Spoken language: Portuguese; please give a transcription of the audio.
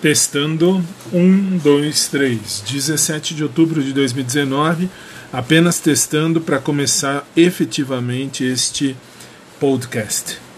Testando 1, 2, 3. 17 de outubro de 2019. Apenas testando para começar efetivamente este podcast.